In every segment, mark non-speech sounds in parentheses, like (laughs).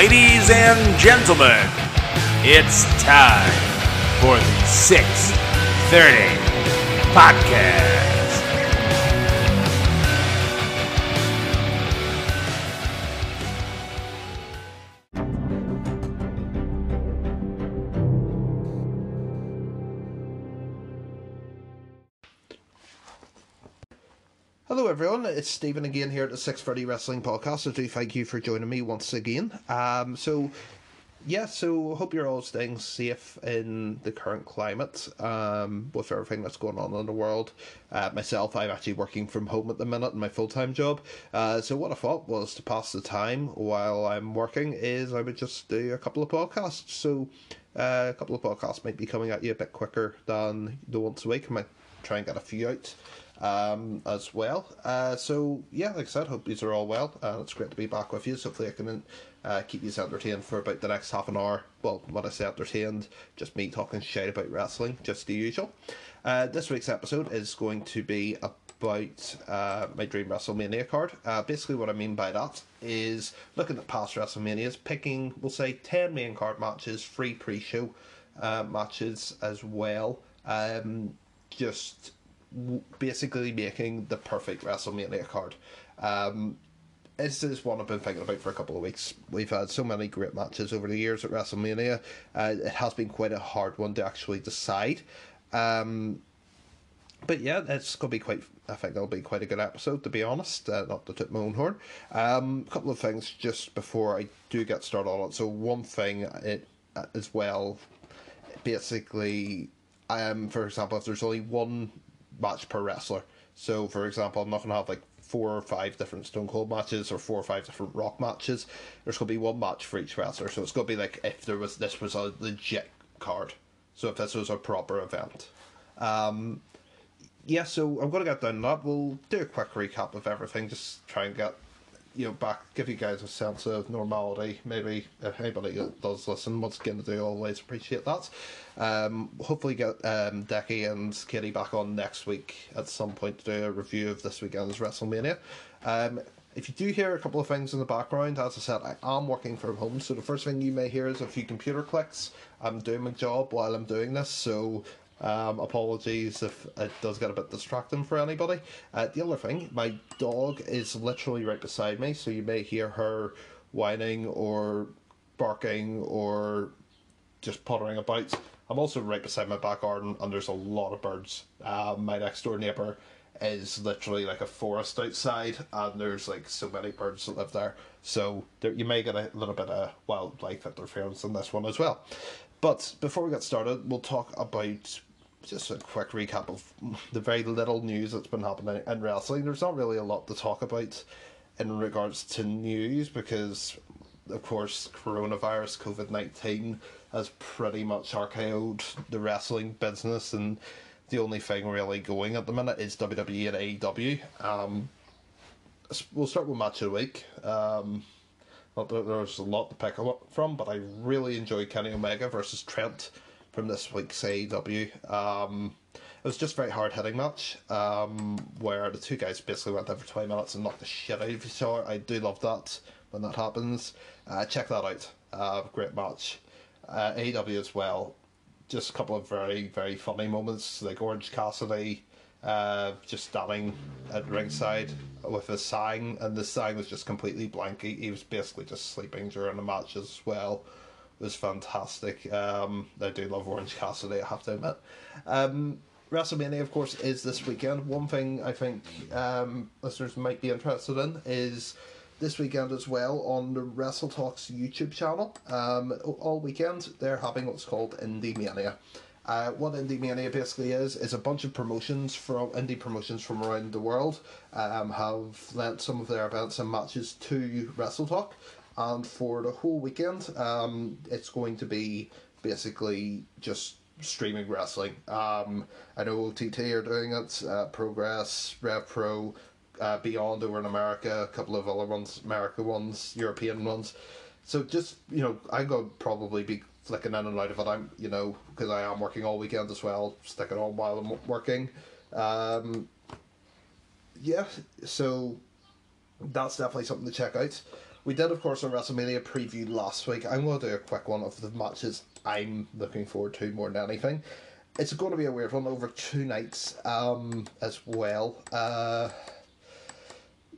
Ladies and gentlemen, it's time for the 630 podcast. It's Stephen again here at the Six Thirty Wrestling Podcast. I do thank you for joining me once again. Um, so, yeah, so hope you're all staying safe in the current climate um, with everything that's going on in the world. Uh, myself, I'm actually working from home at the minute in my full time job. Uh, so, what I thought was to pass the time while I'm working is I would just do a couple of podcasts. So, uh, a couple of podcasts might be coming at you a bit quicker than the once a week. I might try and get a few out um, as well. Uh, so yeah, like I said, hope these are all well. Uh, it's great to be back with you. So hopefully I can uh, keep you entertained for about the next half an hour. Well, when I say entertained, just me talking shit about wrestling, just the usual. Uh, this week's episode is going to be about uh, my dream WrestleMania card. Uh, basically, what I mean by that is looking at past WrestleManias, picking, we'll say, 10 main card matches, free pre show uh, matches as well. Um, just basically making the perfect WrestleMania card. Um, this is one I've been thinking about for a couple of weeks. We've had so many great matches over the years at WrestleMania. Uh, it has been quite a hard one to actually decide. Um, but yeah, it's to be quite. I think it'll be quite a good episode, to be honest. Uh, not to toot my own horn. Um, a couple of things just before I do get started on it. So one thing, it uh, as well. Basically, um, for example, if there's only one match per wrestler, so for example, I'm not going to have like four or five different Stone Cold matches or four or five different Rock matches. There's going to be one match for each wrestler, so it's going to be like if there was this was a legit card, so if this was a proper event. Um, yeah, so I'm going to get down that. We'll do a quick recap of everything, just try and get you know back, give you guys a sense of normality. Maybe if anybody that does listen, once again, I do always appreciate that. Um, hopefully, get um, Decky and Katie back on next week at some point to do a review of this weekend's WrestleMania. Um, if you do hear a couple of things in the background, as I said, I am working from home, so the first thing you may hear is a few computer clicks. I'm doing my job while I'm doing this, so um, apologies if it does get a bit distracting for anybody. Uh, the other thing, my dog is literally right beside me, so you may hear her whining or barking or just pottering about. I'm also right beside my back garden, and there's a lot of birds. Uh, my next door neighbour is literally like a forest outside, and there's like so many birds that live there. So there, you may get a little bit of wildlife interference in this one as well. But before we get started, we'll talk about just a quick recap of (laughs) the very little news that's been happening in wrestling. There's not really a lot to talk about in regards to news because, of course, coronavirus, COVID 19 has pretty much RKO'd the wrestling business, and the only thing really going at the minute is WWE and AEW. Um, we'll start with match of the week. Um, not that there's a lot to pick up from, but I really enjoyed Kenny Omega versus Trent from this week's AEW. Um, it was just a very hard hitting match um, where the two guys basically went there for 20 minutes and knocked the shit out of each other. I do love that when that happens. Uh, check that out. Uh, great match. Uh, AEW as well. Just a couple of very, very funny moments like Orange Cassidy uh, just standing at ringside with a sign, and the sign was just completely blank. He was basically just sleeping during the match as well was fantastic. Um, I do love Orange Cassidy, I have to admit. Um, WrestleMania, of course, is this weekend. One thing I think um, listeners might be interested in is this weekend as well on the Wrestle Talks YouTube channel. Um, all weekend, they're having what's called Indie Mania. Uh, what Indie Mania basically is is a bunch of promotions from indie promotions from around the world um, have lent some of their events and matches to Wrestle Talk and for the whole weekend, um, it's going to be basically just streaming wrestling. Um, I know OTT are doing it, uh, Progress, Rev Pro, uh, Beyond over in America, a couple of other ones, America ones, European ones. So just you know, I'm gonna probably be flicking in and out of it. I'm you know because I am working all weekend as well, sticking on while I'm working. Um, yeah, so that's definitely something to check out. We did, of course, a WrestleMania preview last week. I'm going to do a quick one of the matches I'm looking forward to more than anything. It's going to be a weird one over two nights um, as well. Uh,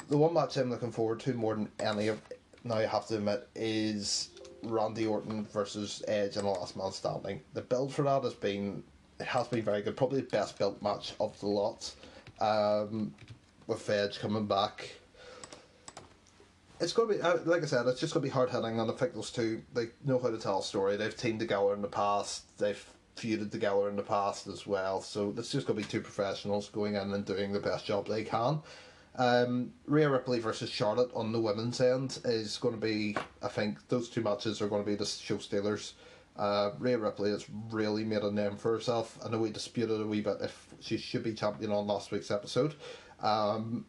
the one match I'm looking forward to more than any of now I have to admit is Randy Orton versus Edge in the Last Man Standing. The build for that has been it has been very good, probably the best built match of the lot. Um, with Edge coming back, it's going to be uh, like I said, it's just going to be hard hitting, and I think those two they know how to tell a story. They've teamed together in the past. They've feuded together in the past as well. So it's just going to be two professionals going in and doing the best job they can. Um, Rhea Ripley versus Charlotte on the women's end is going to be, I think, those two matches are going to be the show stealers. Uh, Rhea Ripley has really made a name for herself. I know we disputed a wee bit if she should be champion on last week's episode. Um,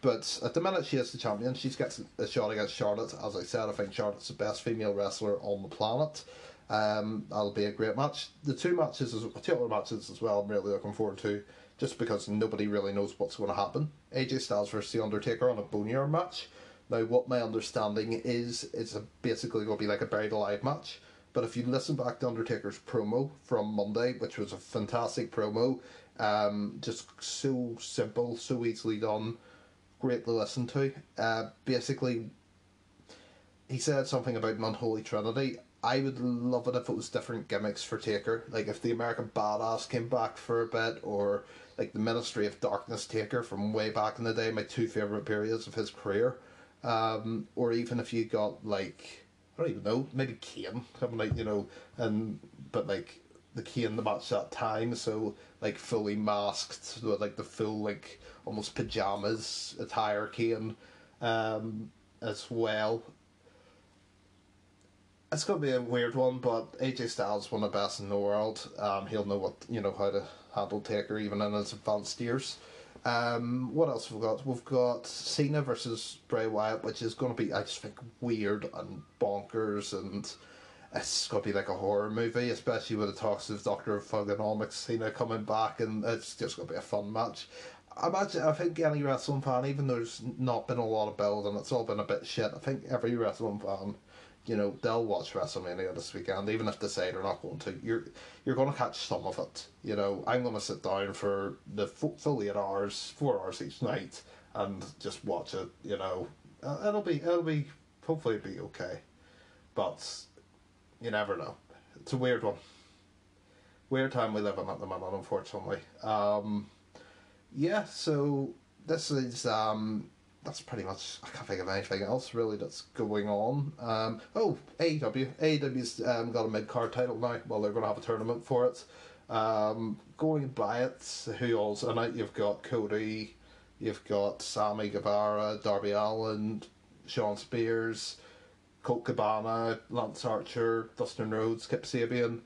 but at the minute she is the champion, she's gets a shot against Charlotte. As I said, I think Charlotte's the best female wrestler on the planet. Um, that'll be a great match. The two matches, two other matches as well. I'm really looking forward to just because nobody really knows what's going to happen. AJ Styles versus The Undertaker on a Boneyard match. Now, what my understanding is, it's a, basically going to be like a buried alive match. But if you listen back to Undertaker's promo from Monday, which was a fantastic promo, um, just so simple, so easily done, great to listen to. Uh, basically, he said something about unholy trinity. I would love it if it was different gimmicks for Taker. Like if the American Badass came back for a bit, or like the Ministry of Darkness Taker from way back in the day, my two favorite periods of his career. Um, or even if you got like I don't even know, maybe Kane coming out, you know, and but like the Kane the match that time, so like fully masked with like the full like almost pajamas attire Kane um, as well. It's gonna be a weird one, but AJ Styles one of the best in the world. Um, he'll know what you know how to handle Taker even in his advanced years. Um, what else have we got? We've got Cena versus Bray Wyatt, which is going to be, I just think, weird and bonkers, and it's to be like a horror movie, especially with the talks of Doctor of Thuganomics, Cena coming back, and it's just to be a fun match. I imagine, I think any wrestling fan, even though there's not been a lot of build and it's all been a bit shit, I think every wrestling fan you know they'll watch WrestleMania this weekend, even if they say they're not going to. You're you're going to catch some of it. You know, I'm going to sit down for the full eight hours, four hours each night, and just watch it. You know, uh, it'll be it'll be hopefully it'll be okay, but you never know. It's a weird one. Weird time we live in at the moment, unfortunately. Um, yeah, so this is um, that's pretty much. I can't think of anything else really that's going on. Um, oh, AEW. AEW's um, got a mid card title now. Well, they're going to have a tournament for it. Um, going by it, who also tonight you've got Cody, you've got Sammy Guevara, Darby Allin, Shawn Spears, Colt Cabana, Lance Archer, Dustin Rhodes, Kip Sabian.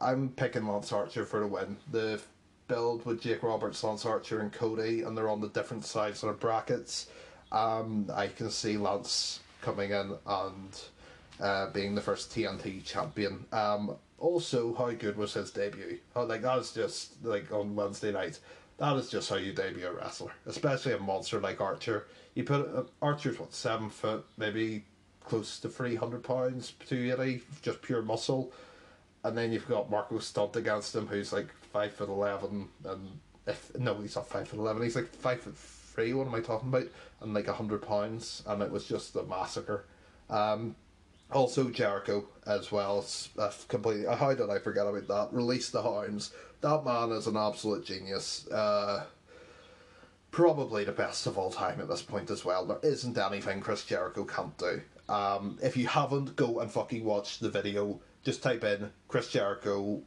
I'm picking Lance Archer for the win. The build with Jake Roberts, Lance Archer, and Cody, and they're on the different sides of the brackets. Um, I can see Lance coming in and uh, being the first TNT champion. Um, also, how good was his debut? Oh, like that was just like on Wednesday night. That is just how you debut a wrestler, especially a monster like Archer. You put uh, Archer's what seven foot, maybe close to three hundred pounds, two eighty, just pure muscle. And then you've got Marko Stunt against him, who's like five foot eleven, and if no, he's not five foot eleven, he's like five foot three. What am I talking about? And like a hundred pounds, and it was just a massacre. Um, also Jericho as well. Uh, completely. How did I forget about that? Release the Hounds. That man is an absolute genius. Uh, probably the best of all time at this point as well. There isn't anything Chris Jericho can't do. Um, if you haven't, go and fucking watch the video. Just type in Chris Jericho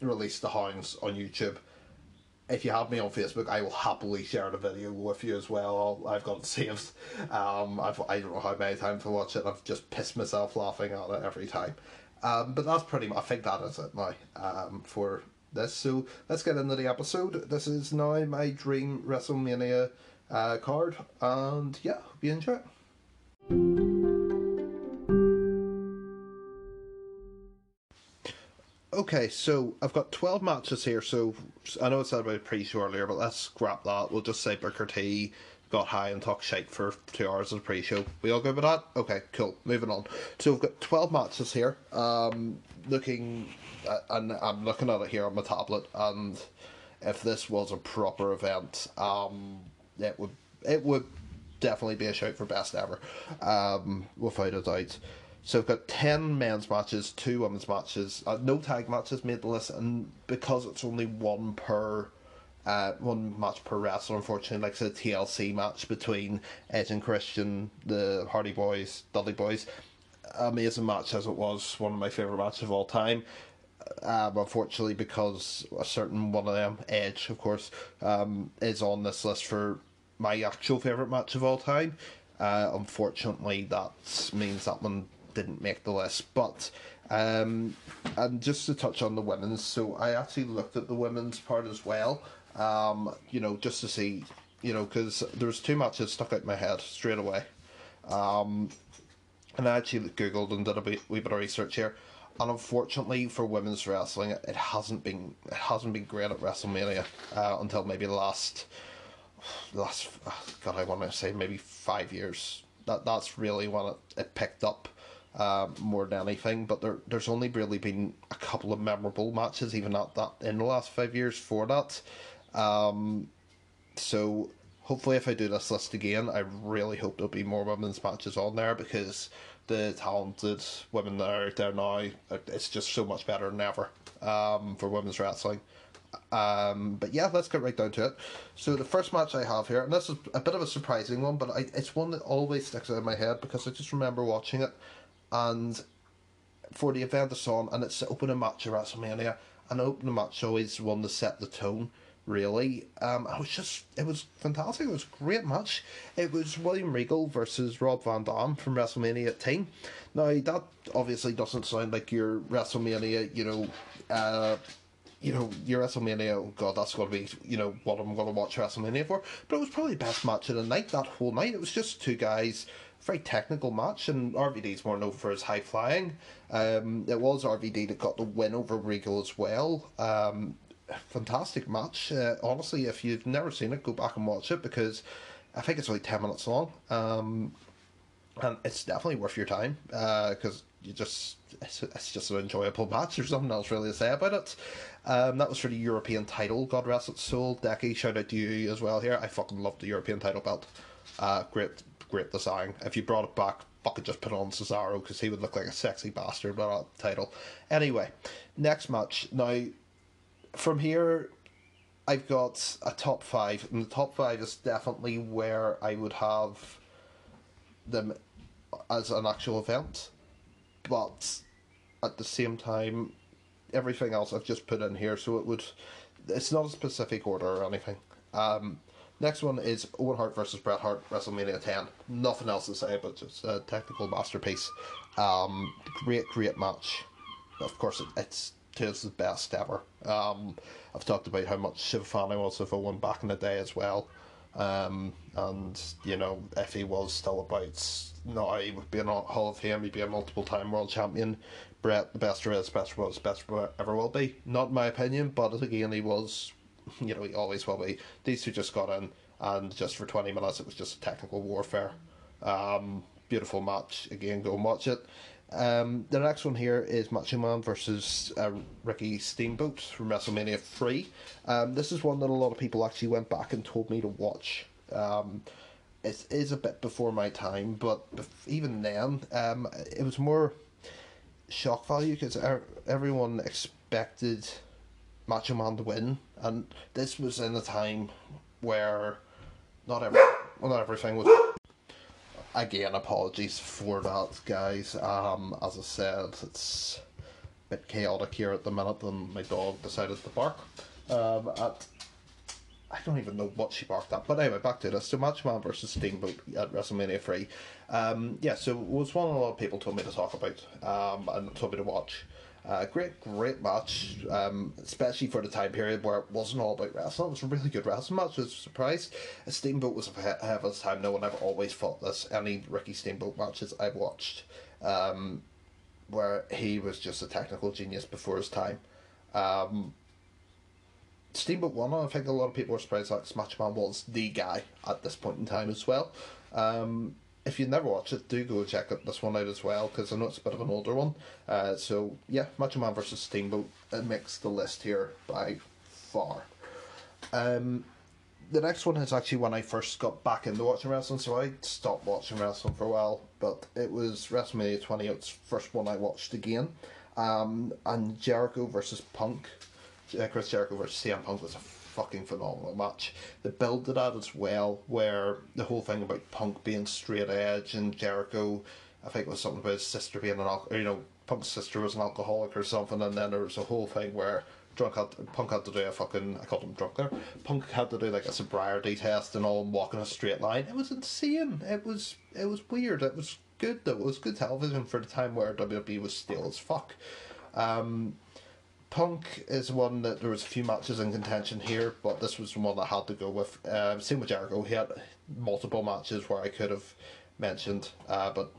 release the Hounds on YouTube if you have me on Facebook, I will happily share the video with you as well. i have got saved. Um, I've, I don't know how many times to watch it. I've just pissed myself laughing at it every time. Um, but that's pretty much, I think that is it now um, for this. So let's get into the episode. This is now my dream WrestleMania uh, card. And yeah, hope you enjoy it. Okay, so I've got 12 matches here, so I know I said about pre show earlier, but let's scrap that. We'll just say Booker T, got high and talked shite for two hours of the pre-show. We all good with that? Okay, cool. Moving on. So we've got twelve matches here. Um, looking, uh, and I'm looking at it here on my tablet, and if this was a proper event, um, it would it would definitely be a shout for best ever, um, without a doubt. So we've got ten men's matches, two women's matches, uh, no tag matches made the list, and because it's only one per uh, one match per wrestler, unfortunately, like a TLC match between Edge and Christian, the Hardy Boys, Dudley Boys. Amazing match as it was, one of my favourite matches of all time. Um, unfortunately, because a certain one of them, Edge, of course, um, is on this list for my actual favourite match of all time. Uh, unfortunately, that means that one didn't make the list. But um, and just to touch on the women's, so I actually looked at the women's part as well. Um, you know, just to see, you know, because there was two matches stuck out in my head straight away. Um, and I actually googled and did a bit, wee bit of research here. And unfortunately for women's wrestling, it hasn't been it hasn't been great at WrestleMania uh, until maybe last last God I want to say maybe five years. That that's really when it, it picked up uh, more than anything. But there there's only really been a couple of memorable matches even at that in the last five years for that. Um, so hopefully, if I do this list again, I really hope there'll be more women's matches on there because the talented women that are out there now, it's just so much better than ever um, for women's wrestling. Um, but yeah, let's get right down to it. So the first match I have here, and this is a bit of a surprising one, but I, it's one that always sticks out in my head because I just remember watching it, and for the event on, and it's the opening match of WrestleMania, and the opening match always one to set the tone really. Um, I was just, it was fantastic. It was a great match. It was William Regal versus Rob Van Dam from WrestleMania 18. Now, that obviously doesn't sound like your WrestleMania, you know, uh, you know, your WrestleMania, oh god, that's going to be, you know, what I'm going to watch WrestleMania for. But it was probably the best match of the night, that whole night. It was just two guys, very technical match, and RVD's more known for his high flying. Um, it was RVD that got the win over Regal as well. Um, fantastic match. Uh, honestly, if you've never seen it, go back and watch it because I think it's only 10 minutes long. Um, and it's definitely worth your time because uh, you just it's, it's just an enjoyable match. There's nothing else really to say about it. Um, that was for the European title. God rest its soul. Decky, shout out to you as well here. I fucking love the European title belt. Uh, great, great design. If you brought it back, fucking just put on Cesaro because he would look like a sexy bastard without title. Anyway, next match. Now, from here, I've got a top five, and the top five is definitely where I would have them as an actual event, but at the same time, everything else I've just put in here, so it would. It's not a specific order or anything. Um, next one is Owen Hart versus Bret Hart, WrestleMania 10. Nothing else to say, but just a technical masterpiece. Um, great, great match. Of course, it, it's his best ever. Um, I've talked about how much a fan I was of Owen back in the day as well. Um, and you know, if he was still about now, he would be a Hall of Fame. He'd be a multiple-time world champion. Bret, the best there is, best was, best ever will be. Not my opinion, but again, he was. (laughs) You know, he always will be. These two just got in, and just for twenty minutes, it was just a technical warfare. Um, beautiful match. Again, go watch it. Um, the next one here is Macho Man versus uh, Ricky Steamboat from WrestleMania 3. Um, this is one that a lot of people actually went back and told me to watch. Um, it is a bit before my time, but even then, um, it was more shock value because everyone expected Macho Man to win, and this was in a time where not every, well, not everything was again, apologies for that, guys. Um, as I said, it's a bit chaotic here at the minute, and my dog decided to bark. Um, at I don't even know what she barked at, but anyway, back to this. So, Macho Man versus Steamboat at WrestleMania 3. Um, yeah, so it was one a lot of people told me to talk about um, and told me to watch. Uh, great, great match, um, especially for the time period where it wasn't all about wrestling. It was a really good wrestling match. I was surprised. Steamboat was ahead of his time, though, and I've always thought this. Any Ricky Steamboat matches I've watched, um, where he was just a technical genius before his time. Um, Steamboat won. I think a lot of people were surprised that Macho Man was the guy at this point in time as well. Um, if you've never watched it, do go check this one out as well because I know it's a bit of an older one. Uh, so yeah, Macho Man versus Steamboat it makes the list here by far. Um, the next one is actually when I first got back into watching wrestling, so I stopped watching wrestling for a while, but it was WrestleMania 20, it's first one I watched again. Um, and Jericho versus Punk, uh, Chris Jericho versus CM Punk was a fucking phenomenal match. The build to that as well, where the whole thing about Punk being straight edge and Jericho, I think it was something about his sister being an alcoholic, you know, Punk's sister was an alcoholic or something, and then there was a whole thing where drunk had Punk had to do a fucking I called him drunk there. Punk had to do like a sobriety test and all and walk in a straight line. It was insane. It was it was weird. It was good though. It was good television for the time where WWE was still as fuck. Um, Punk is one that there was a few matches in contention here, but this was one I had to go with. Uh, same with Jericho. He had multiple matches where I could have mentioned, uh, but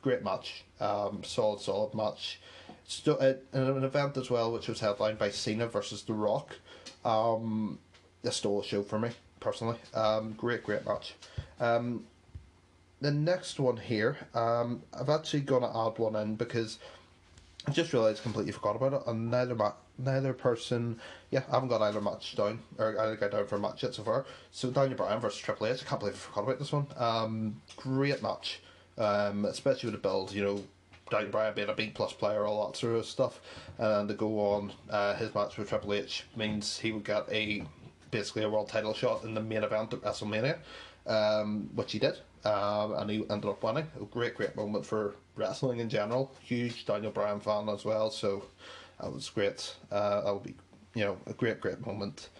great match, um, solid, solid match. Sto- uh, an event as well, which was headlined by Cena versus The Rock. Um, this stole a show for me personally. Um, great, great match. Um, the next one here, um, I've actually gonna add one in because I just realised completely forgot about it, and neither ma- neither person, yeah, I haven't got either match down or either guy down for a match yet so far. So Daniel Bryan versus Triple H, I can't believe I forgot about this one. Um, great match, um, especially with the build. You know, Daniel Bryan being a B plus player, all that sort of stuff, and to go on uh, his match with Triple H means he would get a basically a world title shot in the main event at WrestleMania, um, which he did. Um, and he ended up winning. A great, great moment for wrestling in general. Huge Daniel Bryan fan as well, so that was great. Uh, that would be, you know, a great, great moment.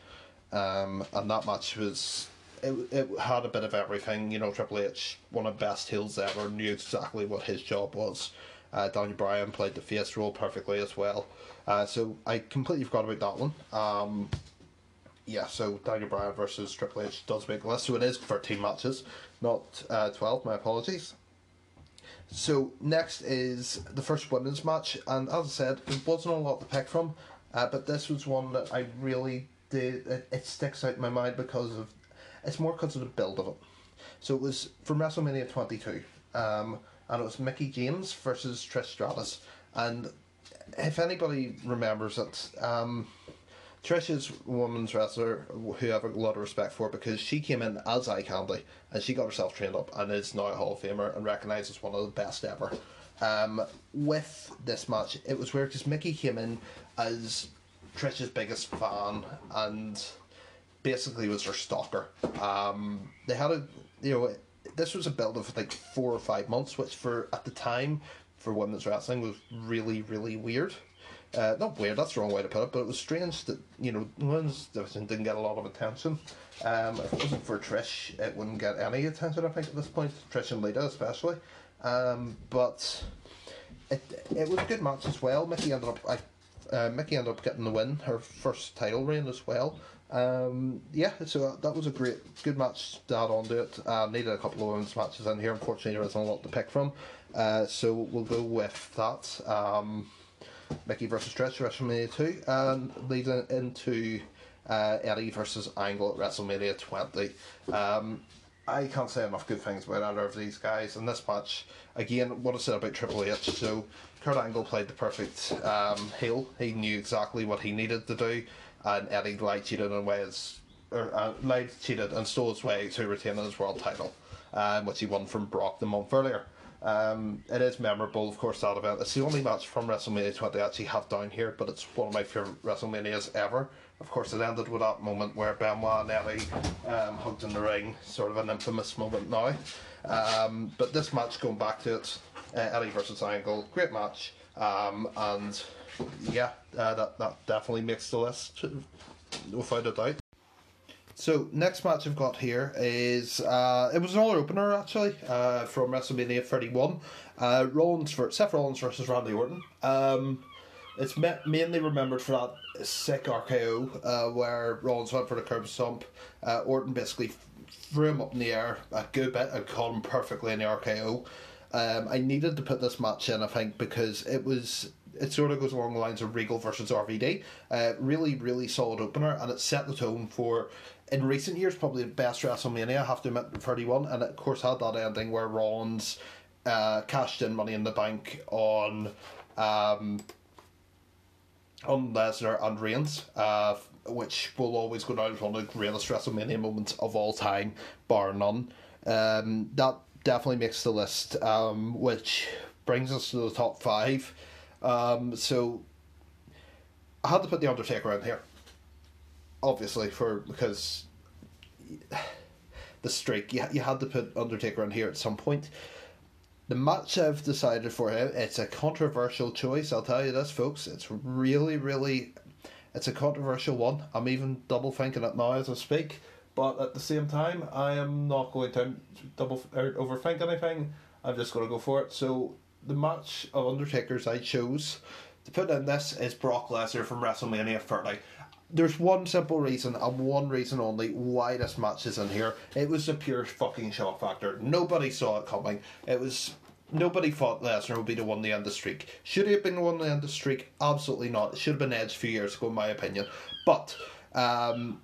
Um, and that match was, it, it had a bit of everything. You know, Triple H, one of the best heels ever, knew exactly what his job was. Uh, Daniel Bryan played the face role perfectly as well. Uh, so I completely forgot about that one. Um, yeah, so Daniel Bryan versus Triple H does make the list. So it is 13 matches, not uh, 12. My apologies. So next is the first women's match, and as I said, there wasn't a lot to pick from, uh, but this was one that I really did. It, it sticks out in my mind because of it's more because of the build of it. So it was from WrestleMania 22, um, and it was Mickie James versus Trish Stratus, and if anybody remembers it. Um, Trish is a women's wrestler who I have a lot of respect for because she came in as eye candy and she got herself trained up and is now a Hall of Famer and recognised as one of the best ever. Um, with this match, it was weird because Mickie came in as Trish's biggest fan and basically was her stalker. Um, they had a, you know, this was a build of like four or five months, which for at the time for women's wrestling was really, really weird. Uh, not weird, that's the wrong way to put it, but it was strange that, you know, women's division didn't get a lot of attention. Um, if it wasn't for Trish, it wouldn't get any attention, I think, at this point. Trish and Lita, especially. Um, but it it was a good match as well. Mickie ended up, I, uh, Mickie ended up getting the win, her first title reign as well. Um, yeah, so that was a great, good match to add on to it. Uh, needed a couple of women's matches in here. Unfortunately, there isn't a lot to pick from. Uh, so we'll go with that. Um, Mickie versus Trish WrestleMania 2 and leading into uh, Eddie versus Angle at WrestleMania 20. Um, I can't say enough good things about either of these guys. In this match, again, what I said about Triple H. So, Kurt Angle played the perfect um, heel. He knew exactly what he needed to do, and Eddie lied, cheated, and ways, or uh, lied, cheated, and stole his way to retain his world title, um, which he won from Brock the month earlier. Um, it is memorable, of course, that event. It's the only match from WrestleMania 20 I actually have down here, but it's one of my favourite WrestleManias ever. Of course, it ended with that moment where Benoit and Eddie um, hugged in the ring, sort of an infamous moment now. Um, but this match, going back to it, uh, Eddie versus Angle, great match. Um, and yeah, uh, that, that definitely makes the list, without a doubt. So next match I've got here is uh, it was an all opener actually uh, from WrestleMania 31. Uh, Rollins for Seth Rollins versus Randy Orton. Um, it's ma- mainly remembered for that sick RKO uh, where Rollins went for the curb stomp. Uh, Orton basically threw him up in the air a good bit and caught him perfectly in the RKO. Um, I needed to put this match in, I think, because it was it sort of goes along the lines of Regal versus RVD. Uh, really, really solid opener, and it set the tone for in recent years probably the best WrestleMania. I have to admit, thirty one, and it, of course had that ending where Rollins uh, cashed in Money in the Bank on. Um, on Lesnar and Reigns, uh, which will always go down as one of the greatest WrestleMania moments of all time, bar none. Um, that definitely makes the list, um, which brings us to the top five. Um, so I had to put the Undertaker in here, obviously, for because the streak. You you had to put Undertaker in here at some point. The match I've decided for him, it's a controversial choice. I'll tell you this, folks. It's really, really, it's a controversial one. I'm even double thinking it now as I speak. But at the same time, I am not going to double or overthink anything. I'm just going to go for it. So the match of Undertakers I chose to put in this is Brock Lesnar from WrestleMania 30 there's one simple reason and one reason only why this match is in here. It was a pure fucking shock factor. Nobody saw it coming. It was nobody thought Lesnar would be the one to end the streak. Should he have been the one to end the streak? Absolutely not. It should have been Edge a few years ago, in my opinion. But um,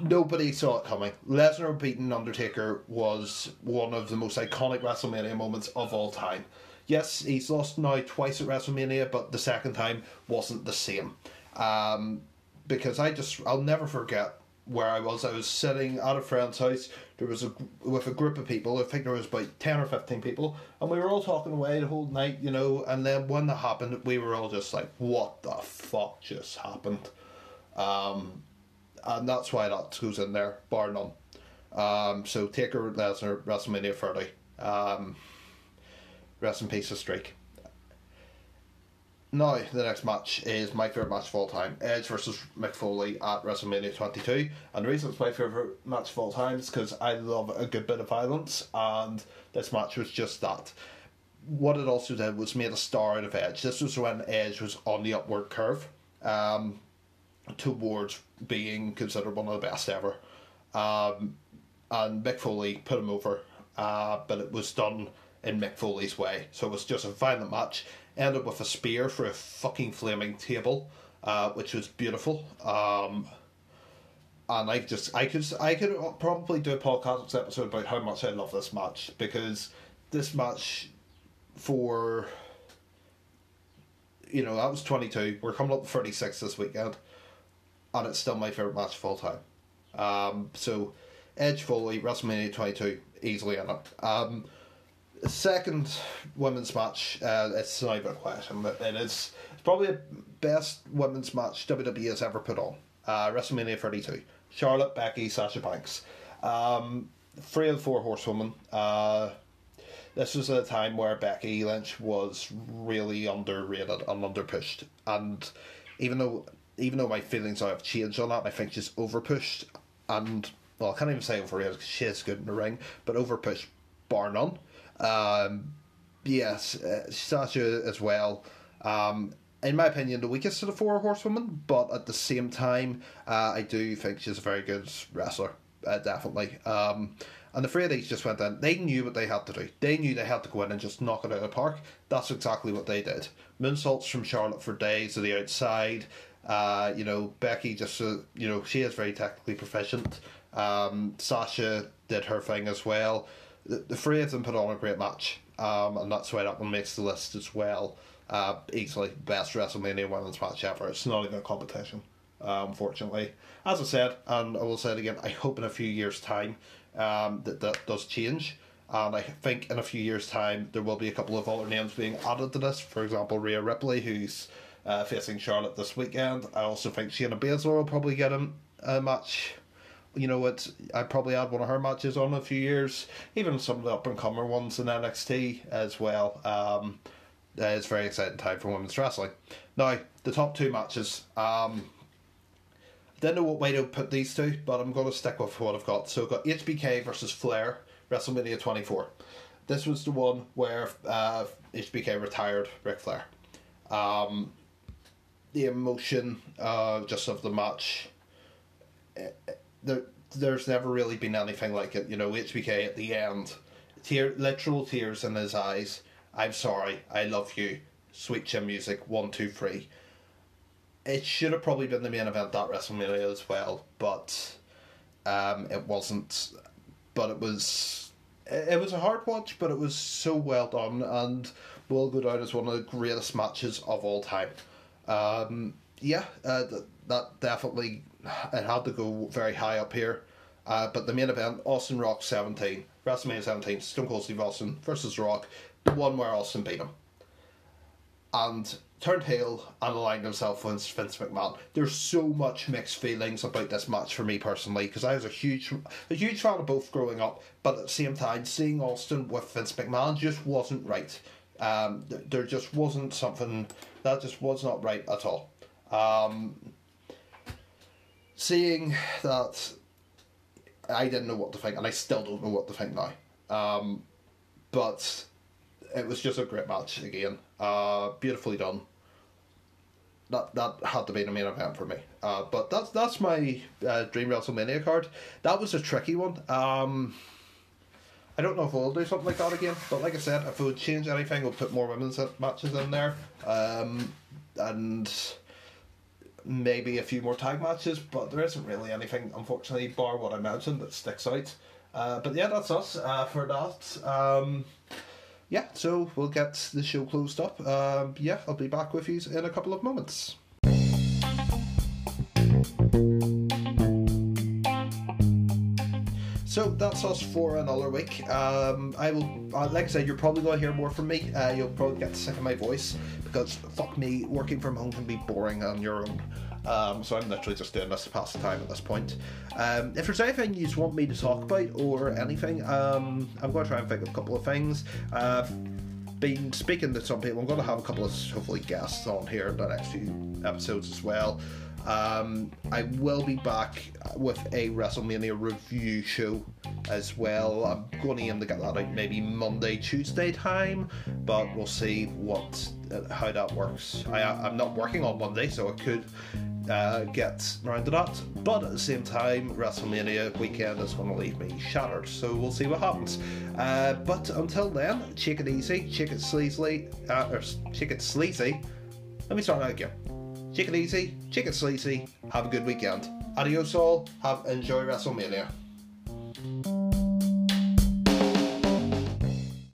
nobody saw it coming. Lesnar beating Undertaker was one of the most iconic WrestleMania moments of all time. Yes, he's lost now twice at WrestleMania, but the second time wasn't the same. Um, because I just I'll never forget where I was. I was sitting at a friend's house. There was a with a group of people. I think there was about ten or fifteen people, and we were all talking away the whole night, you know. And then when that happened, we were all just like, "What the fuck just happened?" Um, and that's why that goes in there, bar none. Um, so Taker Lesnar WrestleMania thirty. Um, rest in peace, a streak. Now, the next match is my favourite match of all time Edge versus Mick Foley at WrestleMania 22. And the reason it's my favourite match of all time is because I love a good bit of violence, and this match was just that. What it also did was made a star out of Edge. This was when Edge was on the upward curve um, towards being considered one of the best ever. Um, and Mick Foley put him over, uh, but it was done in Mick Foley's way. So it was just a violent match ended with a spear for a fucking flaming table, uh, which was beautiful. Um, and I just I could I could probably do a podcast episode about how much I love this match because this match for you know that was twenty two. We're coming up to thirty six this weekend, and it's still my favorite match of all time. Um, so Edge Foley WrestleMania twenty two easily it. Um, second women's match, uh, it's not even a question, it is it's probably the best women's match WWE has ever put on. Uh, WrestleMania 32. Charlotte, Becky, Sasha Banks. Um, three the four horsewomen. Uh, this was a time where Becky Lynch was really underrated and underpushed. And even though even though my feelings have changed on that, I think she's overpushed and well, I can't even say overrated because she is good in the ring, but overpushed bar none. Um, yes, uh, Sasha as well. Um, in my opinion, the weakest of the four horsewomen, but at the same time, uh, I do think she's a very good wrestler, uh, definitely. Um, and the three of these just went in. They knew what they had to do. They knew they had to go in and just knock it out of the park. That's exactly what they did. Moonsaults from Charlotte for days to the outside. Uh, you know, Becky just, uh, you know, she is very technically proficient. Um, Sasha did her thing as well the, three of them put on a great match, um, and that's why that one makes the list as well. Uh, easily best WrestleMania women's match ever. It's not even a competition, uh, unfortunately. As I said, and I will say it again, I hope in a few years' time um, that that does change. And I think in a few years' time there will be a couple of other names being added to this. For example, Rhea Ripley, who's uh, facing Charlotte this weekend. I also think Shayna Baszler will probably get a, a match you know what? I probably had one of her matches on a few years, even some of the up and comer ones in NXT as well. Um, it's very exciting time for women's wrestling. Now, the top two matches. Um, I didn't know what way to put these two, but I'm going to stick with what I've got. So I've got HBK versus Flair, WrestleMania 24. This was the one where uh, HBK retired Ric Flair. Um, the emotion uh, just of the match. It, there, there's never really been anything like it. You know, HBK at the end, tear, literal tears in his eyes. I'm sorry, I love you. Sweet Chin Music, one, two, three. It should have probably been the main event that WrestleMania as well, but um, it wasn't. But it was it was a hard watch, but it was so well done and will go down as one of the greatest matches of all time. Um, yeah, uh, th- that definitely (sighs) it had to go very high up here. Uh, but the main event, Austin Rock 17, WrestleMania 17, Stone Cold Steve Austin versus Rock, the one where Austin beat him. And turned heel and aligned himself with Vince McMahon. There's so much mixed feelings about this match for me personally because I was a huge, a huge fan of both growing up, but at the same time, seeing Austin with Vince McMahon just wasn't right. Um, there just wasn't something that just was not right at all. Um, seeing that I didn't know what to think, and I still don't know what to think now. Um, but it was just a great match again. Uh, beautifully done. That that had to be the main event for me. Uh, but that's that's my uh, dream WrestleMania card. That was a tricky one. Um, I don't know if we'll do something like that again. But like I said, if we would change anything, we'll put more women's matches in there. Um, and maybe a few more tag matches, but there isn't really anything, unfortunately, bar what I mentioned, that sticks out. Uh, but yeah, that's us uh, for that. Um, yeah, so we'll get the show closed up. Um, yeah, I'll be back with you in a couple of moments. That's us for another week. Um, I will, uh, like I said, you're probably going to hear more from me. Uh, you'll probably get sick of my voice because fuck me, working from home can be boring on your own. Um, so I'm literally just doing this to pass the time at this point. Um, if there's anything you just want me to talk about or anything, um, I'm going to try and think of a couple of things. Uh, been speaking to some people. I'm going to have a couple of hopefully guests on here in the next few episodes as well. Um, I will be back with a WrestleMania review show as well. I'm going to aim to get that out maybe Monday, Tuesday time, but we'll see what uh, how that works. I, I'm not working on Monday, so I could uh, get round to that. But at the same time, WrestleMania weekend is going to leave me shattered, so we'll see what happens. Uh, but until then, take it easy, take it sleazily, uh, or take it sleazy. Let me start that again. Chicken easy, chicken sleazy. Have a good weekend. Adios all. Have enjoy WrestleMania.